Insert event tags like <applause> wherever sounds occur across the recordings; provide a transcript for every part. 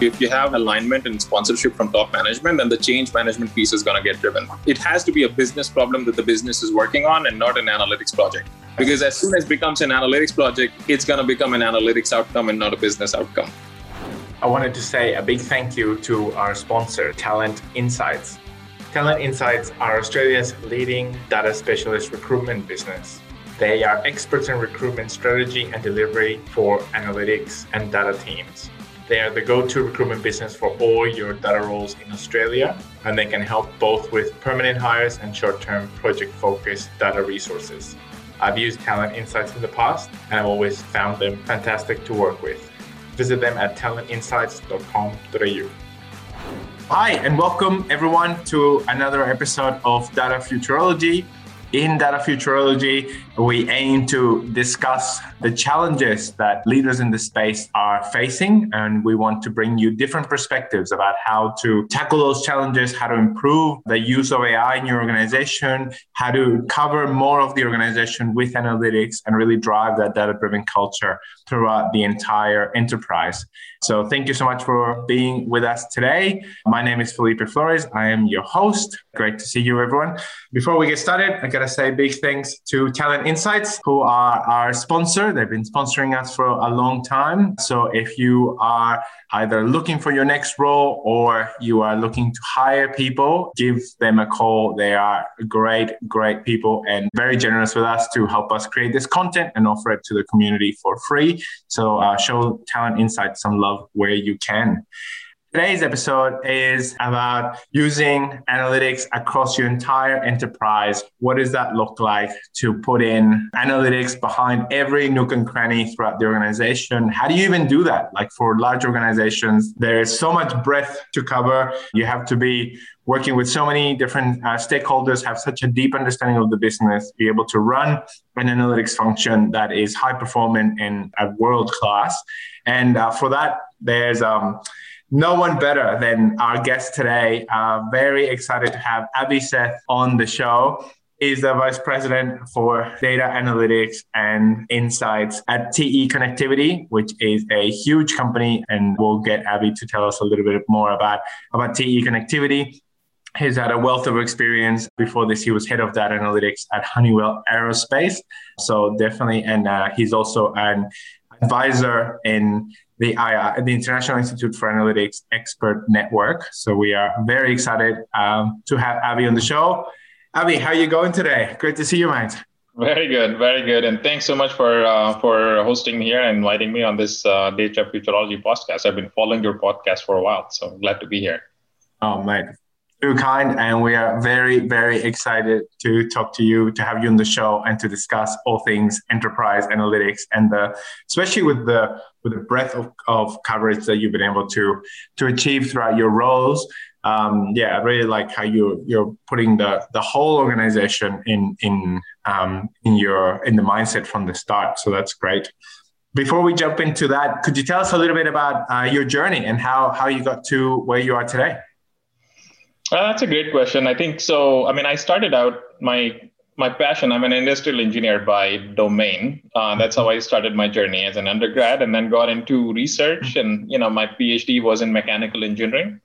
If you have alignment and sponsorship from top management, then the change management piece is going to get driven. It has to be a business problem that the business is working on and not an analytics project. Because as soon as it becomes an analytics project, it's going to become an analytics outcome and not a business outcome. I wanted to say a big thank you to our sponsor, Talent Insights. Talent Insights are Australia's leading data specialist recruitment business. They are experts in recruitment strategy and delivery for analytics and data teams. They are the go to recruitment business for all your data roles in Australia, and they can help both with permanent hires and short term project focused data resources. I've used Talent Insights in the past, and I've always found them fantastic to work with. Visit them at talentinsights.com.au. Hi, and welcome everyone to another episode of Data Futurology. In Data Futurology, we aim to discuss the challenges that leaders in the space are facing, and we want to bring you different perspectives about how to tackle those challenges, how to improve the use of AI in your organization, how to cover more of the organization with analytics, and really drive that data driven culture throughout the entire enterprise. So, thank you so much for being with us today. My name is Felipe Flores. I am your host. Great to see you, everyone. Before we get started, I got to say big thanks to Talent Insights, who are our sponsor. They've been sponsoring us for a long time. So if you are either looking for your next role or you are looking to hire people, give them a call. They are great, great people and very generous with us to help us create this content and offer it to the community for free. So uh, show Talent Insights some love where you can. Today's episode is about using analytics across your entire enterprise. What does that look like to put in analytics behind every nook and cranny throughout the organization? How do you even do that? Like for large organizations, there is so much breadth to cover. You have to be working with so many different uh, stakeholders, have such a deep understanding of the business, be able to run an analytics function that is high performing and at world class. And uh, for that, there's um, no one better than our guest today. Uh, very excited to have Avi Seth on the show. He's the vice president for data analytics and insights at TE Connectivity, which is a huge company. And we'll get Avi to tell us a little bit more about, about TE Connectivity. He's had a wealth of experience. Before this, he was head of data analytics at Honeywell Aerospace. So definitely, and uh, he's also an advisor in the IIA, the International Institute for Analytics Expert Network. So we are very excited um, to have Avi on the show. Avi, how are you going today? Great to see you, mate. Very good, very good, and thanks so much for uh, for hosting me here and inviting me on this uh, Data Futurology podcast. I've been following your podcast for a while, so I'm glad to be here. Oh, mate, too kind and we are very very excited to talk to you to have you on the show and to discuss all things enterprise analytics and the especially with the with the breadth of, of coverage that you've been able to to achieve throughout your roles. Um, yeah i really like how you you're putting the the whole organization in in um, in your in the mindset from the start so that's great. Before we jump into that could you tell us a little bit about uh, your journey and how how you got to where you are today uh, that's a great question. I think so. I mean, I started out my my passion. I'm an industrial engineer by domain. Uh, that's how I started my journey as an undergrad, and then got into research. And you know, my PhD was in mechanical engineering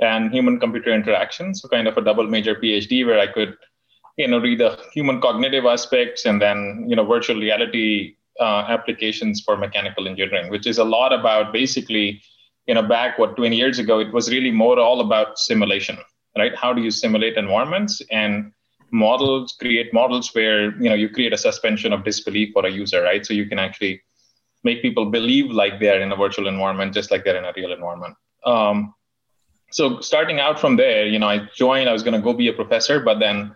and human computer interaction. So kind of a double major PhD where I could, you know, read the human cognitive aspects and then you know virtual reality uh, applications for mechanical engineering, which is a lot about basically, you know, back what 20 years ago, it was really more all about simulation right? How do you simulate environments and models, create models where you know you create a suspension of disbelief for a user, right? So you can actually make people believe like they're in a virtual environment, just like they're in a real environment. Um, so starting out from there, you know, I joined. I was going to go be a professor, but then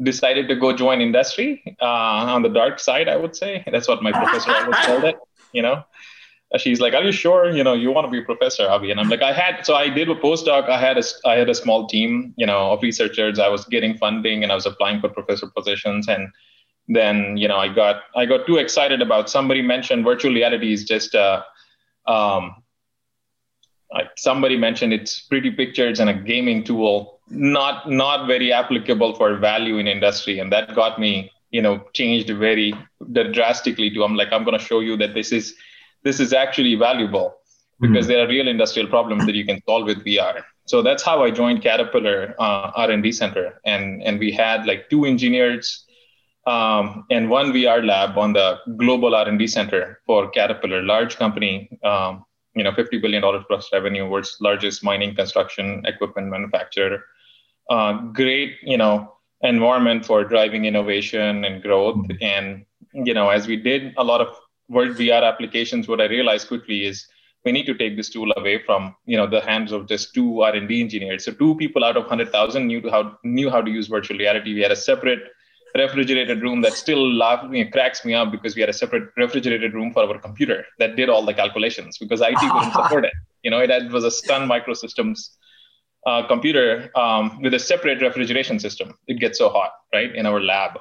decided to go join industry uh, on the dark side. I would say that's what my professor always called it. You know, she's like, "Are you sure? You know, you want to be a professor, Avi?" And I'm like, "I had so I did a postdoc. I had a I had a small team, you know, of researchers. I was getting funding and I was applying for professor positions. And then you know, I got I got too excited about somebody mentioned virtual reality is just uh, um, like somebody mentioned it's pretty pictures and a gaming tool, not not very applicable for value in industry, and that got me you know changed very drastically to i'm like i'm going to show you that this is this is actually valuable because mm. there are real industrial problems that you can solve with VR. So that's how I joined Caterpillar uh, R&D Center, and and we had like two engineers um, and one VR lab on the global R&D Center for Caterpillar, large company, um, you know, fifty billion dollars plus revenue, world's largest mining construction equipment manufacturer. Uh, great, you know, environment for driving innovation and growth, mm. and you know, as we did a lot of world VR applications, what I realized quickly is we need to take this tool away from you know the hands of just two R&D engineers. So two people out of 100,000 knew how knew how to use virtual reality. We had a separate refrigerated room that still laugh, you know, cracks me up because we had a separate refrigerated room for our computer that did all the calculations because IT couldn't <laughs> support it. You know, it, it was a Sun Microsystems uh, computer um, with a separate refrigeration system. It gets so hot, right, in our lab.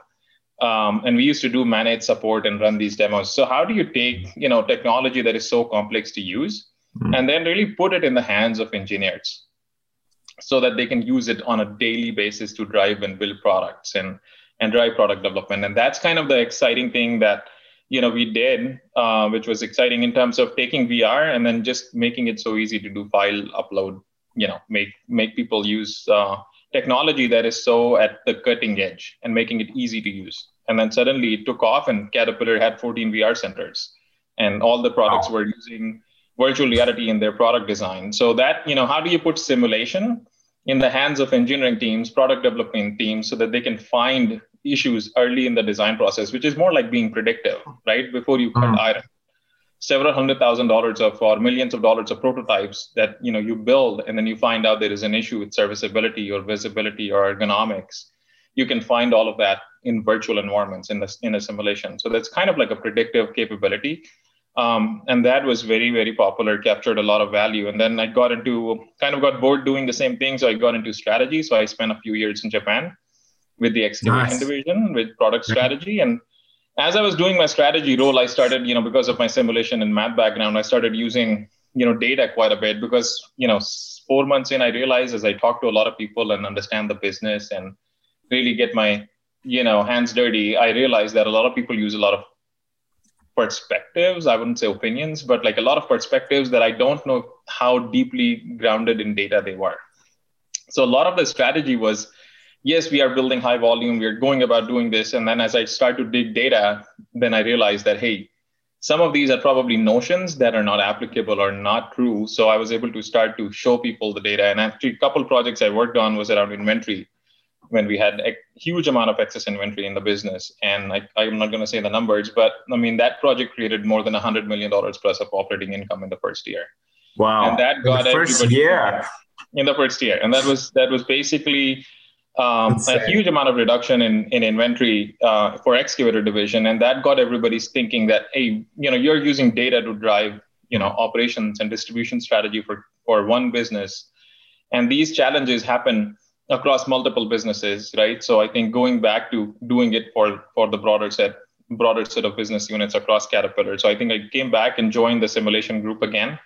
Um, and we used to do managed support and run these demos. So how do you take you know technology that is so complex to use mm-hmm. and then really put it in the hands of engineers so that they can use it on a daily basis to drive and build products and and drive product development. And that's kind of the exciting thing that you know we did, uh, which was exciting in terms of taking VR and then just making it so easy to do file upload. You know, make make people use. Uh, technology that is so at the cutting edge and making it easy to use. And then suddenly it took off, and Caterpillar had 14 VR centers, and all the products wow. were using virtual reality in their product design. So that you know, how do you put simulation in the hands of engineering teams, product development teams, so that they can find issues early in the design process, which is more like being predictive, right? Before you cut mm. iron several hundred thousand dollars of or millions of dollars of prototypes that you know you build and then you find out there is an issue with serviceability or visibility or ergonomics you can find all of that in virtual environments in this in a simulation. So that's kind of like a predictive capability. Um, and that was very very popular captured a lot of value. And then i got into kind of got bored doing the same thing. So i got into strategy. So i spent a few years in japan with the excavation nice. division with product strategy. And as I was doing my strategy role, I started, you know, because of my simulation and math background, I started using, you know, data quite a bit because, you know, four months in, I realized as I talk to a lot of people and understand the business and really get my, you know, hands dirty, I realized that a lot of people use a lot of perspectives. I wouldn't say opinions, but like a lot of perspectives that I don't know how deeply grounded in data they were. So a lot of the strategy was yes, we are building high volume, we're going about doing this. And then as I start to dig data, then I realized that, hey, some of these are probably notions that are not applicable or not true. So I was able to start to show people the data. And actually, a couple projects I worked on was around inventory when we had a huge amount of excess inventory in the business. And I, I'm not going to say the numbers, but I mean, that project created more than $100 million plus of operating income in the first year. Wow. And that got in the first year. In the first year. And that was that was basically um, a huge amount of reduction in, in inventory uh, for excavator division and that got everybody's thinking that hey you know you're using data to drive you know operations and distribution strategy for for one business. And these challenges happen across multiple businesses right? So i think going back to doing it for for the broader set broader set of business units across caterpillar. So i think i came back and joined the simulation group again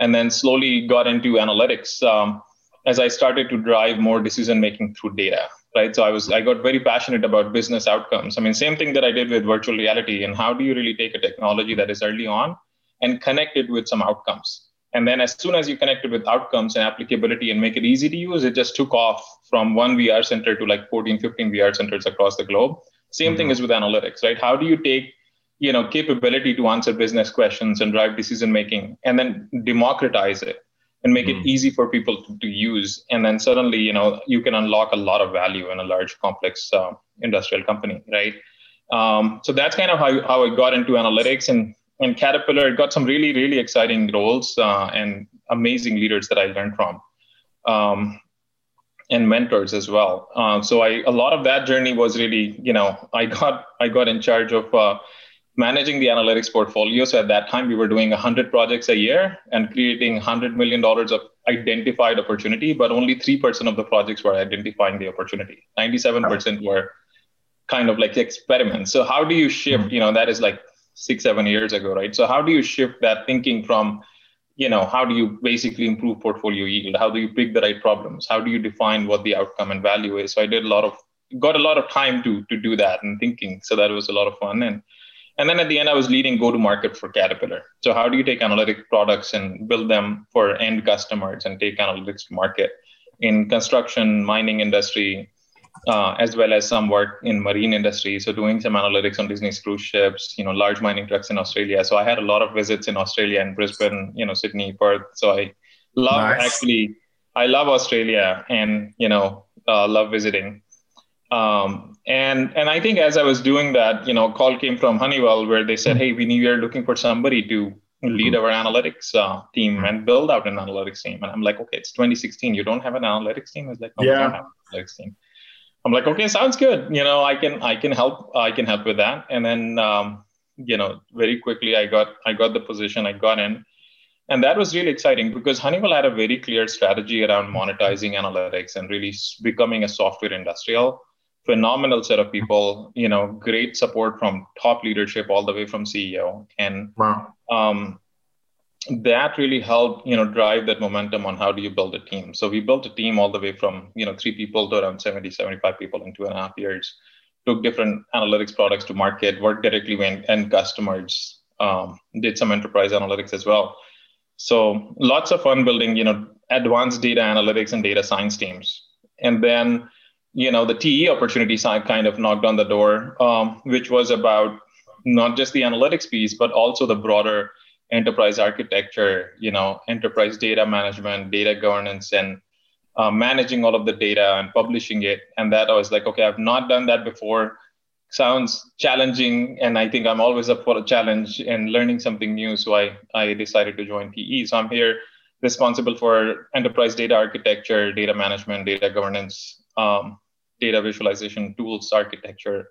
and then slowly got into analytics. Um, as I started to drive more decision making through data, right? So I was I got very passionate about business outcomes. I mean, same thing that I did with virtual reality. And how do you really take a technology that is early on and connect it with some outcomes? And then as soon as you connect it with outcomes and applicability and make it easy to use, it just took off from one VR center to like 14, 15 VR centers across the globe. Same mm-hmm. thing is with analytics, right? How do you take you know capability to answer business questions and drive decision making and then democratize it and make mm. it easy for people to, to, use. And then suddenly you know you can unlock a lot of value in a large complex uh, industrial company right? Um, so that's kind of how, how i got into analytics and and caterpillar. It got some really really exciting roles uh, and amazing leaders that i learned from um, and mentors as well. Uh, so i a lot of that journey was really you know i got i got in charge of uh, managing the analytics portfolio. So at that time, we were doing 100 projects a year and creating $100 million of identified opportunity, but only 3% of the projects were identifying the opportunity. 97% were kind of like experiments. So how do you shift, mm-hmm. you know, that is like six, seven years ago, right? So how do you shift that thinking from, you know, how do you basically improve portfolio yield? How do you pick the right problems? How do you define what the outcome and value is? So I did a lot of, got a lot of time to, to do that and thinking. So that was a lot of fun. And And then at the end, I was leading go to market for Caterpillar. So, how do you take analytic products and build them for end customers and take analytics to market in construction, mining industry, uh, as well as some work in marine industry. So, doing some analytics on Disney's cruise ships, you know, large mining trucks in Australia. So, I had a lot of visits in Australia and Brisbane, you know, Sydney, Perth. So, I love nice. actually, I love Australia and, you know, uh, love visiting. Um, and and I think as I was doing that, you know, call came from Honeywell where they said, "Hey, we need, we are looking for somebody to lead mm-hmm. our analytics uh, team and build out an analytics team." And I'm like, "Okay, it's 2016. You don't have an analytics team?" It's like, "No, yeah. we don't have an analytics team." I'm like, "Okay, sounds good. You know, I can I can help I can help with that." And then um, you know, very quickly I got I got the position. I got in. And that was really exciting because Honeywell had a very clear strategy around monetizing analytics and really becoming a software industrial phenomenal set of people you know great support from top leadership all the way from ceo and wow. um, that really helped you know drive that momentum on how do you build a team. So we built a team all the way from you know three people to around 70 75 people in two and a half years. Took different analytics products to market worked directly with end customers um, did some enterprise analytics as well. So lots of fun building you know advanced data analytics and data science teams. And then you know the TE opportunity side kind of knocked on the door, um, which was about not just the analytics piece, but also the broader enterprise architecture, you know, enterprise data management, data governance, and uh, managing all of the data and publishing it. And that I was like, okay, I've not done that before. Sounds challenging, and I think I'm always up for a challenge and learning something new. So I I decided to join TE. So I'm here responsible for enterprise data architecture, data management, data governance, um, data visualization tools architecture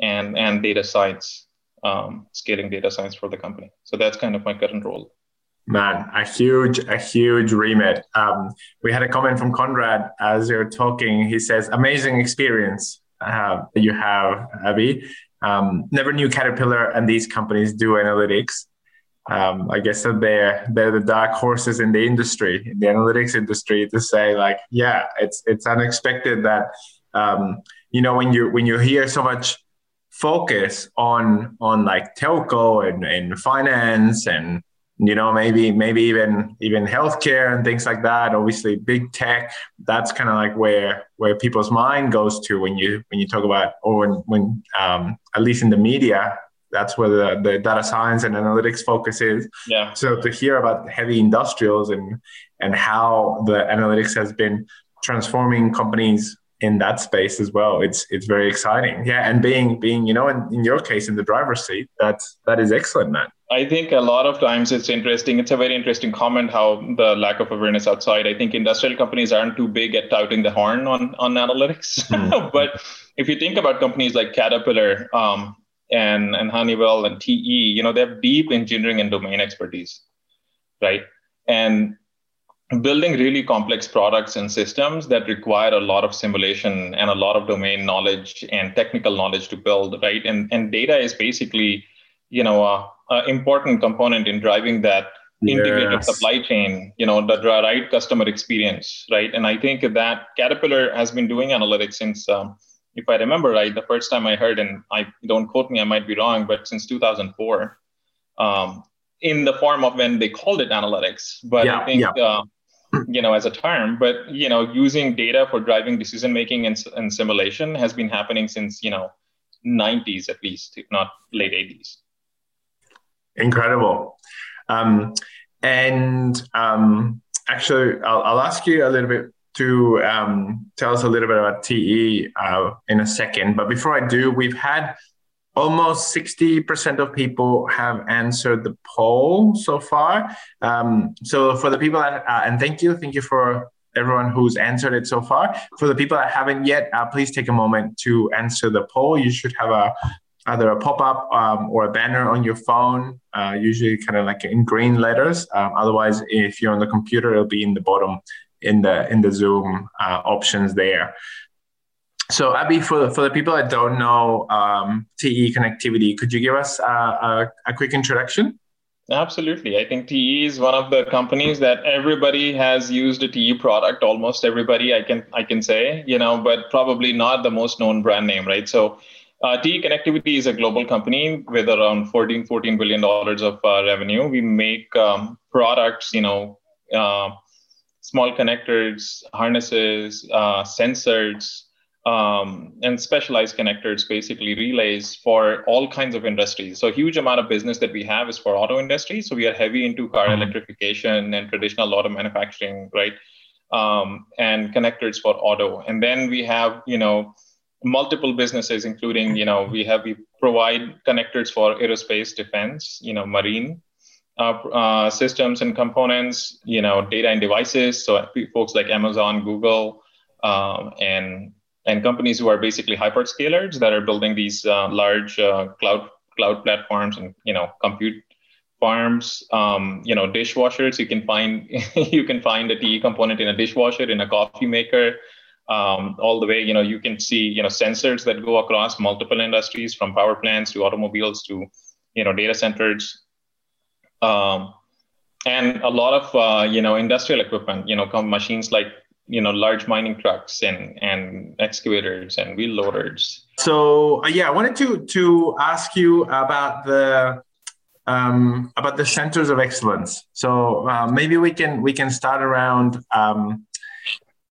and and data science um, scaling data science for the company. So that's kind of my current role. Man a huge a huge remit. Um, we had a comment from conrad as you're talking. He says amazing experience uh, you have Avi. Um, never knew caterpillar and these companies do analytics. Um, I guess that they're they're the dark horses in the industry, in the analytics industry, to say like, yeah, it's it's unexpected that um, you know when you when you hear so much focus on on like telco and, and finance and you know maybe maybe even even healthcare and things like that obviously big tech that's kind of like where where people's mind goes to when you when you talk about or when, when um, at least in the media that's where the, the data science and analytics focus is. Yeah. So to hear about heavy industrials and and how the analytics has been transforming companies in that space as well. It's it's very exciting. Yeah, and being being you know in, in your case in the driver's seat, that's that is excellent, man. I think a lot of times it's interesting. It's a very interesting comment how the lack of awareness outside. I think industrial companies aren't too big at touting the horn on on analytics, <laughs> mm. but if you think about companies like Caterpillar um, and and Honeywell and TE, you know they have deep engineering and domain expertise, right? And building really complex products and systems that require a lot of simulation and a lot of domain knowledge and technical knowledge to build right and and data is basically you know a, a important component in driving that integrated yes. supply chain you know the right customer experience right and i think that caterpillar has been doing analytics since um, if i remember right the first time i heard and i don't quote me i might be wrong but since 2004 um, in the form of when they called it analytics but yeah, i think yeah. uh, you know as a term but you know using data for driving decision making and, and simulation has been happening since you know 90s at least if not late 80s incredible. Um, and um, actually I'll, I'll, ask you a little bit to um, tell us a little bit about te uh, in a second but before i do we've had almost 60% of people have answered the poll so far. Um, so for the people that, uh, and thank you, thank you for everyone who's answered it so far. For the people that haven't yet, uh, please take a moment to answer the poll. You should have a either a pop-up um, or a banner on your phone, uh, usually kind of like in green letters. Um, otherwise, if you're on the computer, it'll be in the bottom in the in the Zoom uh, options there. So, Avi, for, for the people that don't know um, TE connectivity, could you give us a, a, a, quick introduction? Absolutely. I think TE is one of the companies that everybody has used a TE product. Almost everybody, I can I can say, you know, but probably not the most known brand name, right? So, Uh, TE Connectivity is a global company with around 14, 14 billion dollars of uh, revenue. We make um, products, you know, uh, small connectors, harnesses, uh, sensors, um, and specialized connectors, basically relays for all kinds of industries. So a huge amount of business that we have is for auto industry. So we are heavy into car mm-hmm. electrification and traditional auto manufacturing, right? Um, and connectors for auto. And then we have, you know, multiple businesses, including, you know, we have we provide connectors for aerospace, defense, you know, marine, uh, uh, systems and components, you know, data and devices. So folks like Amazon, Google, um, and and companies who are basically hyperscalers that are building these uh, large uh, cloud cloud platforms and you know compute farms. Um, you know, dishwashers. You can find <laughs> you can find a TE component in a dishwasher, in a coffee maker. Um, all the way, you know, you can see, you know, sensors that go across multiple industries, from power plants to automobiles to, you know, data centers um, and a lot of uh, you know industrial equipment you know machines like you know large mining trucks and and excavators and wheel loaders. So uh, yeah i wanted to to ask you about the um, about the centers of excellence. So uh, maybe we can we can start around um,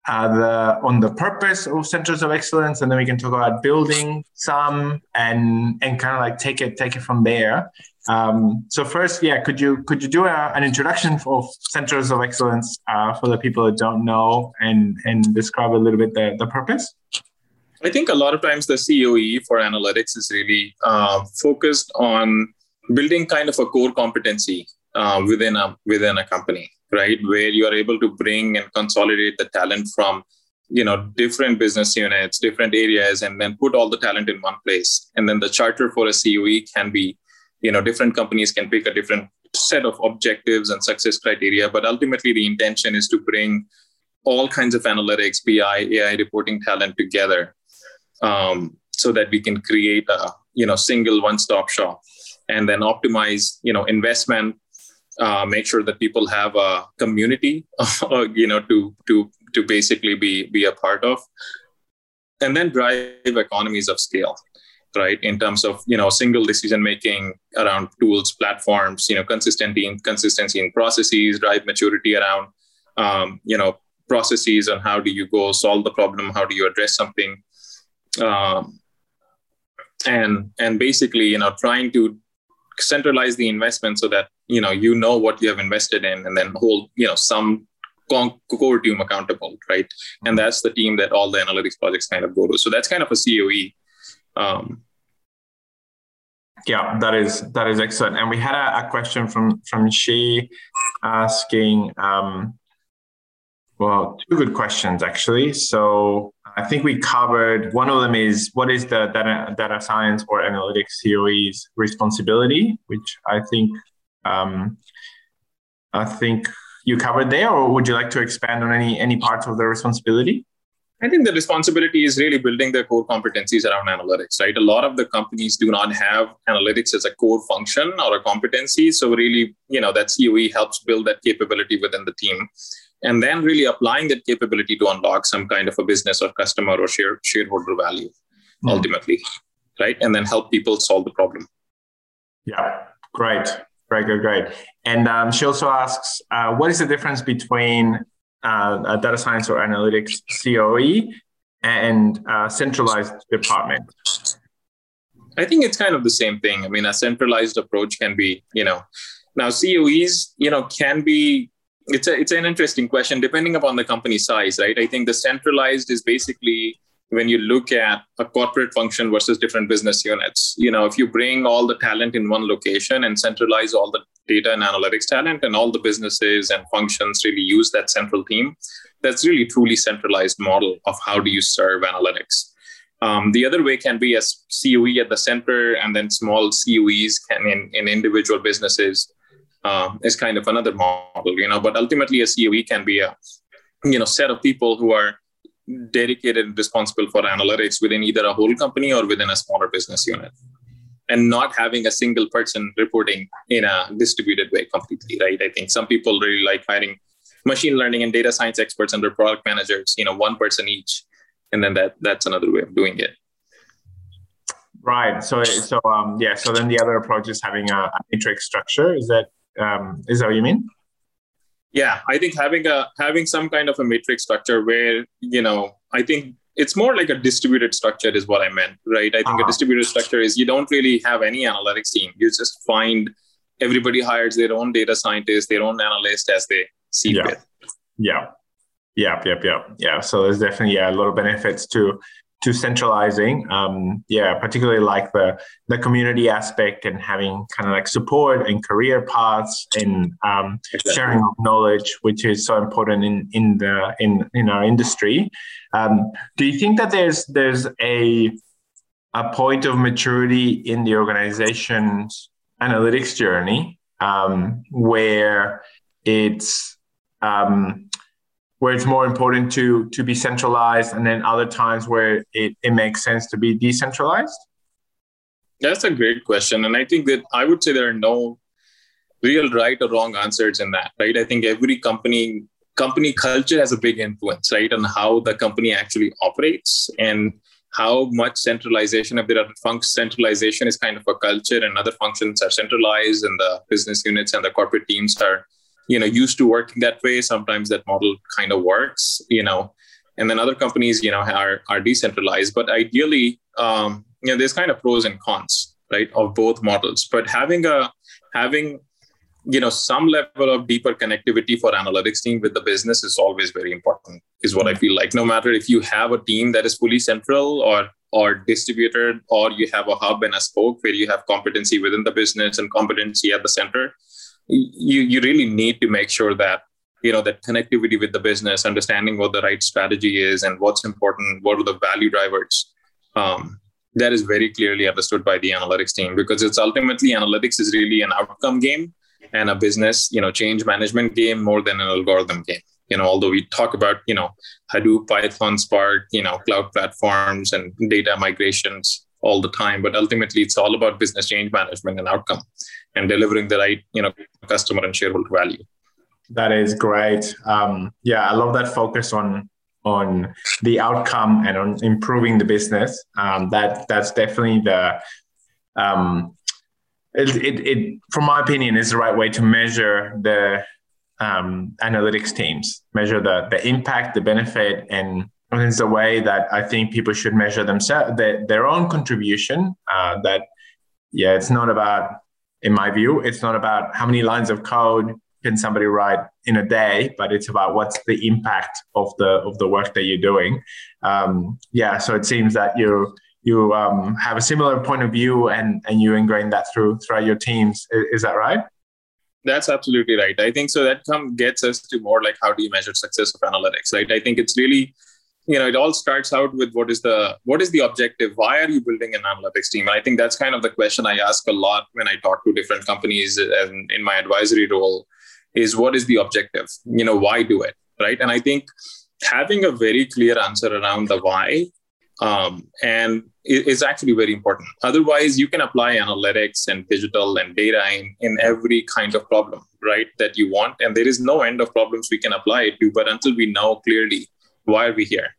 uh, the on the purpose of centers of excellence and then we can talk about building some and and kind of like take it take it from there um, so first, yeah, could you could you do a, an introduction of centers of excellence uh, for the people that don't know, and and describe a little bit the, the purpose? I think a lot of times the COE for analytics is really uh, focused on building kind of a core competency uh, within a within a company, right? Where you are able to bring and consolidate the talent from you know different business units, different areas, and then put all the talent in one place. And then the charter for a COE can be you know different companies can pick a different set of objectives and success criteria but ultimately the intention is to bring all kinds of analytics bi ai reporting talent together um, so that we can create a you know single one-stop shop and then optimize you know investment uh, make sure that people have a community <laughs> you know to to to basically be be a part of and then drive economies of scale right in terms of you know single decision making around tools platforms you know consistency in consistency in processes drive maturity around um, you know processes and how do you go solve the problem how do you address something. Um, and and basically you know trying to centralize the investment so that you know you know what you have invested in and then hold you know some core team accountable right? And that's the team that all the analytics projects kind of go to. So that's kind of a coe um, yeah, that is that is excellent. And we had a, a question from from she asking, um, well, two good questions actually. So I think we covered one of them is what is the data, data science or analytics COE's responsibility, which I think um, I think you covered there, or would you like to expand on any any parts of the responsibility? I think the responsibility is really building their core competencies around analytics, right? A lot of the companies do not have analytics as a core function or a competency. So really, you know, that COE helps build that capability within the team. And then really applying that capability to unlock some kind of a business or customer or share, shareholder value mm. ultimately, right? And then help people solve the problem. Yeah, great. Great, great, great. And um, she also asks, uh, what is the difference between uh, data science or analytics COE and uh, centralized department? I think it's kind of the same thing. I mean, a centralized approach can be, you know, now COEs, you know, can be. It's a it's an interesting question depending upon the company size, right? I think the centralized is basically when you look at a corporate function versus different business units you know if you bring all the talent in one location and centralize all the data and analytics talent and all the businesses and functions really use that central team that's really truly centralized model of how do you serve analytics. Um, the other way can be a coe at the center and then small coes can in, in individual businesses uh, is kind of another model you know but ultimately a coe can be a you know set of people who are dedicated and responsible for analytics within either a whole company or within a smaller business unit and not having a single person reporting in a distributed way completely right i think some people really like hiring machine learning and data science experts under product managers you know one person each and then that that's another way of doing it Right. So so um yeah. So then the other approach is having a, a matrix structure. Is that um is that what you mean? Yeah, I think having a having some kind of a matrix structure where you know I think it's more like a distributed structure is what I meant, right? I think uh-huh. a distributed structure is you don't really have any analytics team. You just find everybody hires their own data scientist, their own analyst as they see yeah. fit. Yeah. Yeah, yeah, yeah, yeah. So there's definitely yeah, a lot of benefits to to centralizing. Um, yeah, particularly like the the community aspect and having kind of like support and career paths and um, exactly. sharing of knowledge, which is so important in in the in in our industry. Um, do you think that there's there's a a point of maturity in the organization's analytics journey um, where it's um, where it's more important to to be centralized and then other times where it, it makes sense to be decentralized? That's a great question and i think that i would say there are no real right or wrong answers in that right? I think every company company culture has a big influence right on how the company actually operates and how much centralization of the functions centralization is kind of a culture and other functions are centralized and the business units and the corporate teams are you know used to working that way. Sometimes that model kind of works you know. And then other companies you know are, are decentralized. But ideally um, you know there's kind of pros and cons right of both models. But having a having you know some level of deeper connectivity for analytics team with the business is always very important is what i feel like. No matter if you have a team that is fully central or or distributed or you have a hub and a spoke where you have competency within the business and competency at the center you you really need to make sure that you know that connectivity with the business understanding what the right strategy is and what's important what are the value drivers um, that is very clearly understood by the analytics team because it's ultimately analytics is really an outcome game and a business you know change management game more than an algorithm game. You know although we talk about you know hadoop python spark you know cloud platforms and data migrations all the time but ultimately it's all about business change management and outcome and delivering the right you know customer and shareholder value. That is great. Um, yeah i love that focus on on the outcome and on improving the business. Um, that that's definitely the um, it, it, it, from my opinion is the right way to measure the um, analytics teams measure the the impact the benefit and and it's a way that I think people should measure themselves, their, their own contribution. Uh, that, yeah, it's not about, in my view, it's not about how many lines of code can somebody write in a day, but it's about what's the impact of the of the work that you're doing. Um, yeah, so it seems that you you um, have a similar point of view and and you ingrain that through throughout your teams. Is, is that right? That's absolutely right. I think so. That come gets us to more like how do you measure success of analytics, right? I think it's really you know it all starts out with what is the what is the objective? Why are you building an analytics team? And i think that's kind of the question i ask a lot when i talk to different companies and in my advisory role is what is the objective? You know why do it right? And i think having a very clear answer around the why um, and is actually very important. Otherwise you can apply analytics and digital and data in, in every kind of problem right that you want. And there is no end of problems we can apply it to but until we know clearly why are we here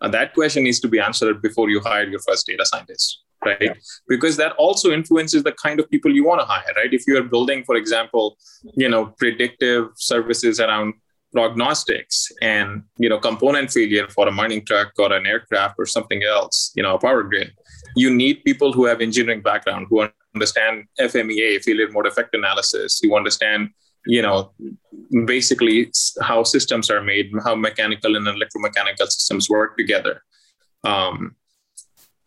and that question needs to be answered before you hire your first data scientist, right? Yeah. Because that also influences the kind of people you want to hire, right? If you are building, for example, you know, predictive services around prognostics and you know component failure for a mining truck or an aircraft or something else, you know, a power grid, you need people who have engineering background who understand FMEA, failure mode effect analysis, who understand you know basically how systems are made how mechanical and electromechanical systems work together. Um,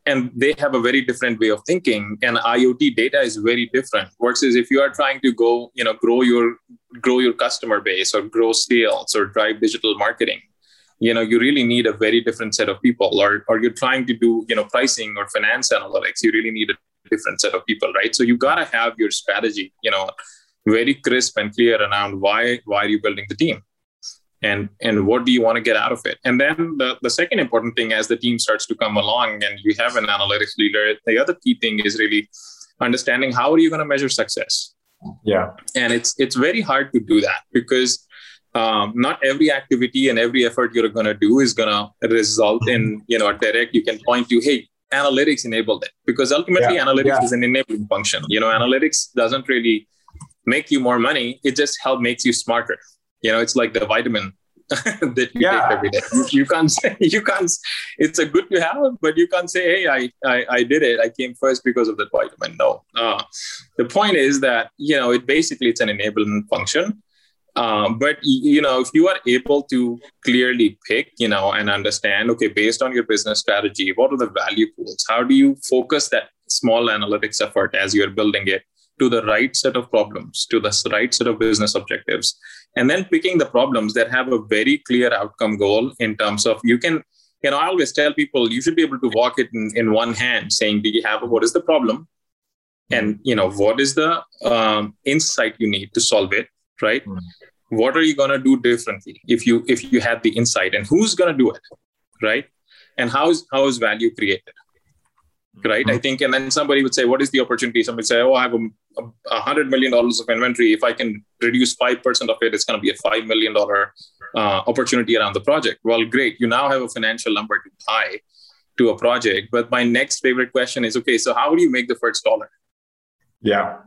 and they have a very different way of thinking and iot data is very different. Versus if you are trying to go you know grow your grow your customer base or grow sales or drive digital marketing you know you really need a very different set of people. Or or you're trying to do you know pricing or finance analytics you really need a different set of people right? So you got to have your strategy you know very crisp and clear around why why are you building the team? And and what do you want to get out of it? And then the, the second important thing as the team starts to come along and you have an analytics leader the other key thing is really understanding how are you going to measure success. Yeah. And it's it's very hard to do that because um, not every activity and every effort you're going to do is going to result in you know a direct you can point to hey analytics enabled it. Because ultimately Yeah, analytics yeah. is an enabling function. You know, analytics doesn't really make you more money; it just help makes you smarter. You know, it's like the vitamin <laughs> that you Yeah. take every day. You, can't <laughs> say you can't. It's a good to have, but you can't say, "Hey, I I, I did it. I came first because of that vitamin." No. Uh, the point is that you know it basically it's an enablement function. Um, but you know, if you are able to clearly pick, you know, and understand, okay, based on your business strategy, what are the value pools? How do you focus that small analytics effort as you're building it to the right set of problems, to the right set of business objectives, and then picking the problems that have a very clear outcome goal in terms of you can. You know, I always tell people you should be able to walk it in, in one hand, saying, "Do you have what is the problem?" and you know what is the um, insight you need to solve it right Mm. what are you going to do differently if you if you have the insight and who's going to do it right and how is how is value created right? I think and then somebody would say what is the opportunity? Somebody say oh i have a, a hundred million dollars of inventory. If i can reduce 5% of it it's going to be a five million dollar uh, opportunity around the project. Well great. You now have a financial number to tie to a project. But my next favorite question is okay so how do you make the first dollar Yeah.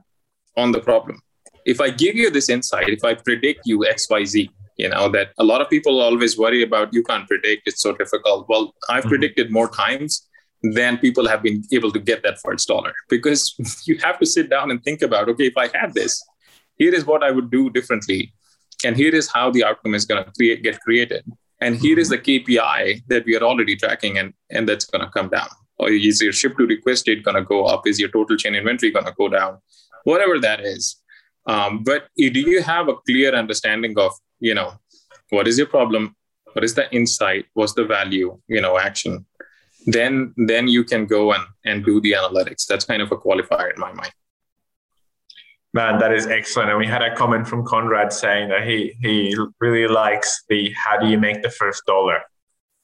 on the problem. If I give you this insight, if I predict you XYZ, you know, that a lot of people always worry about you can't predict, it's so difficult. Well, I've Mhm. predicted more times than people have been able to get that first dollar because <laughs> you have to sit down and think about, okay, if I had this, here is what I would do differently. And here is how the outcome is going to create, get created. And here is the KPI that we are already tracking and, and that's going to come down. Or is your ship to request date going to go up? Is your total chain inventory going to go down? Whatever that is. Um, but do you have a clear understanding of, you know, what is your problem? What is the insight? What's the value, you know, action? Then then you can go and, and do the analytics. That's kind of a qualifier in my mind. Man, that is excellent. And we had a comment from Conrad saying that he he really likes the how do you make the first dollar.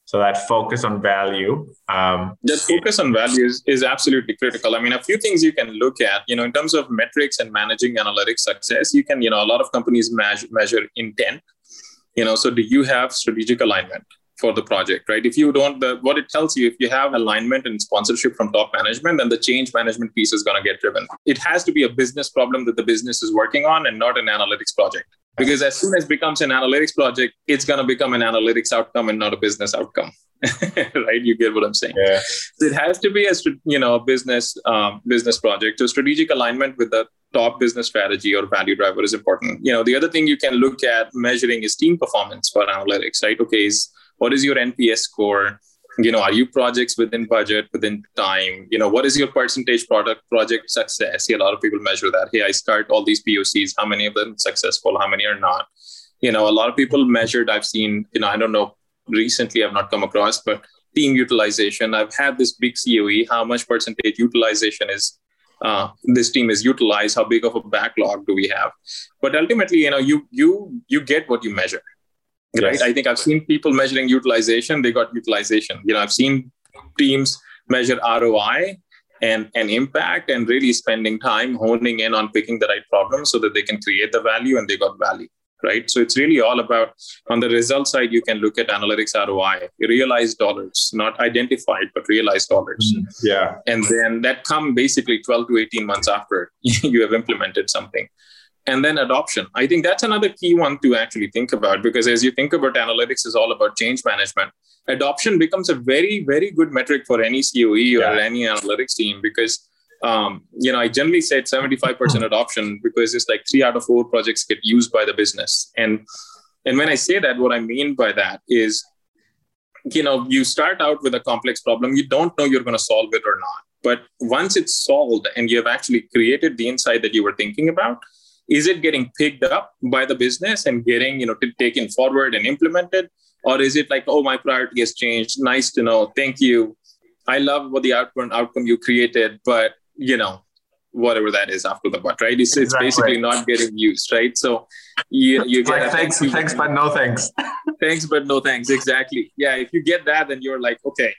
So that focus on value. Um, that focus on values is absolutely critical i mean a few things you can look at you know in terms of metrics and managing analytics success you can you know a lot of companies measure, measure intent you know so do you have strategic alignment for the project right? If you don't the what it tells you if you have alignment and sponsorship from top management then the change management piece is going to get driven. It has to be a business problem that the business is working on and not an analytics project. Because as soon as it becomes an analytics project it's going to become an analytics outcome and not a business outcome. <laughs> Right? You get what i'm saying? Yeah. it has to be a you know a business um, business project. So strategic alignment with the top business strategy or value driver is important. You know the other thing you can look at measuring is team performance for analytics right? Okay is what is your nps score? You know are you projects within budget within time? You know what is your percentage product project success? See a lot of people measure that. Hey i start all these pocs how many of them successful? How many are not? You know a lot of people measured i've seen you know i don't know recently i've not come across but team utilization. I've had this big coe how much percentage utilization is uh, this team is utilized? How big of a backlog do we have? But ultimately you know you you you get what you measure right? Yes. i think i've seen people measuring utilization they got utilization. You know i've seen teams measure roi and and impact and really spending time honing in on picking the right problem so that they can create the value and they got value right? So it's really all about on the result side you can look at analytics roi realized dollars not identified but realized dollars. Mm-hmm. Yeah. and then that come basically 12 to 18 months after <laughs> you have implemented something and then adoption. I think that's another key one to actually think about because as you think about analytics is all about change management. Adoption becomes a very very good metric for any coe or Yeah. any analytics team because um, you know i generally said 75% adoption because it's like three out of four projects get used by the business. And and when i say that what i mean by that is you know you start out with a complex problem you don't know you're going to solve it or not. But once it's solved and you have actually created the insight that you were thinking about is it getting picked up by the business and getting you know t- taken forward and implemented? Or is it like oh my priority has changed. Nice to know. Thank you. I love what the outcome outcome you created but you know whatever that is after the but right? It's, it's basically not getting used right? So you you get like thanks, thank thanks, but no thanks. <laughs> thanks but no thanks. Exactly. Yeah if you get that then you're like okay.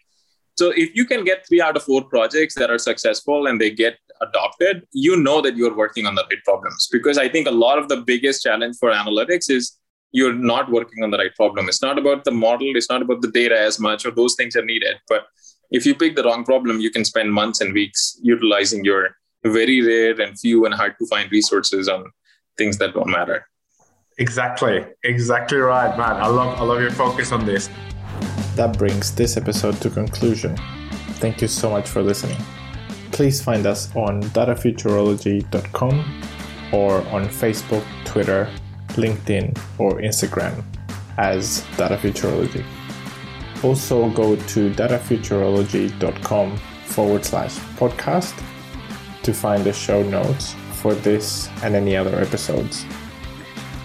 So if you can get three out of four projects that are successful and they get adopted you know that you're working on the right problems because i think a lot of the biggest challenge for analytics is you're not working on the right problem it's not about the model it's not about the data as much or those things are needed but if you pick the wrong problem, you can spend months and weeks utilizing your very rare and few and hard to find resources on things that don't matter. Exactly. Exactly right, man. I love I love your focus on this. That brings this episode to conclusion. Thank you so much for listening. Please find us on datafuturology.com or on Facebook, Twitter, LinkedIn, or Instagram as Data Futurology. Also go to datafuturology.com forward slash podcast to find the show notes for this and any other episodes.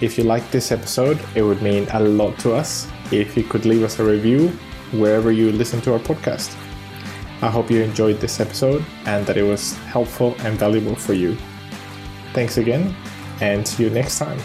If you like this episode, it would mean a lot to us if you could leave us a review wherever you listen to our podcast. I hope you enjoyed this episode and that it was helpful and valuable for you. Thanks again, and see you next time.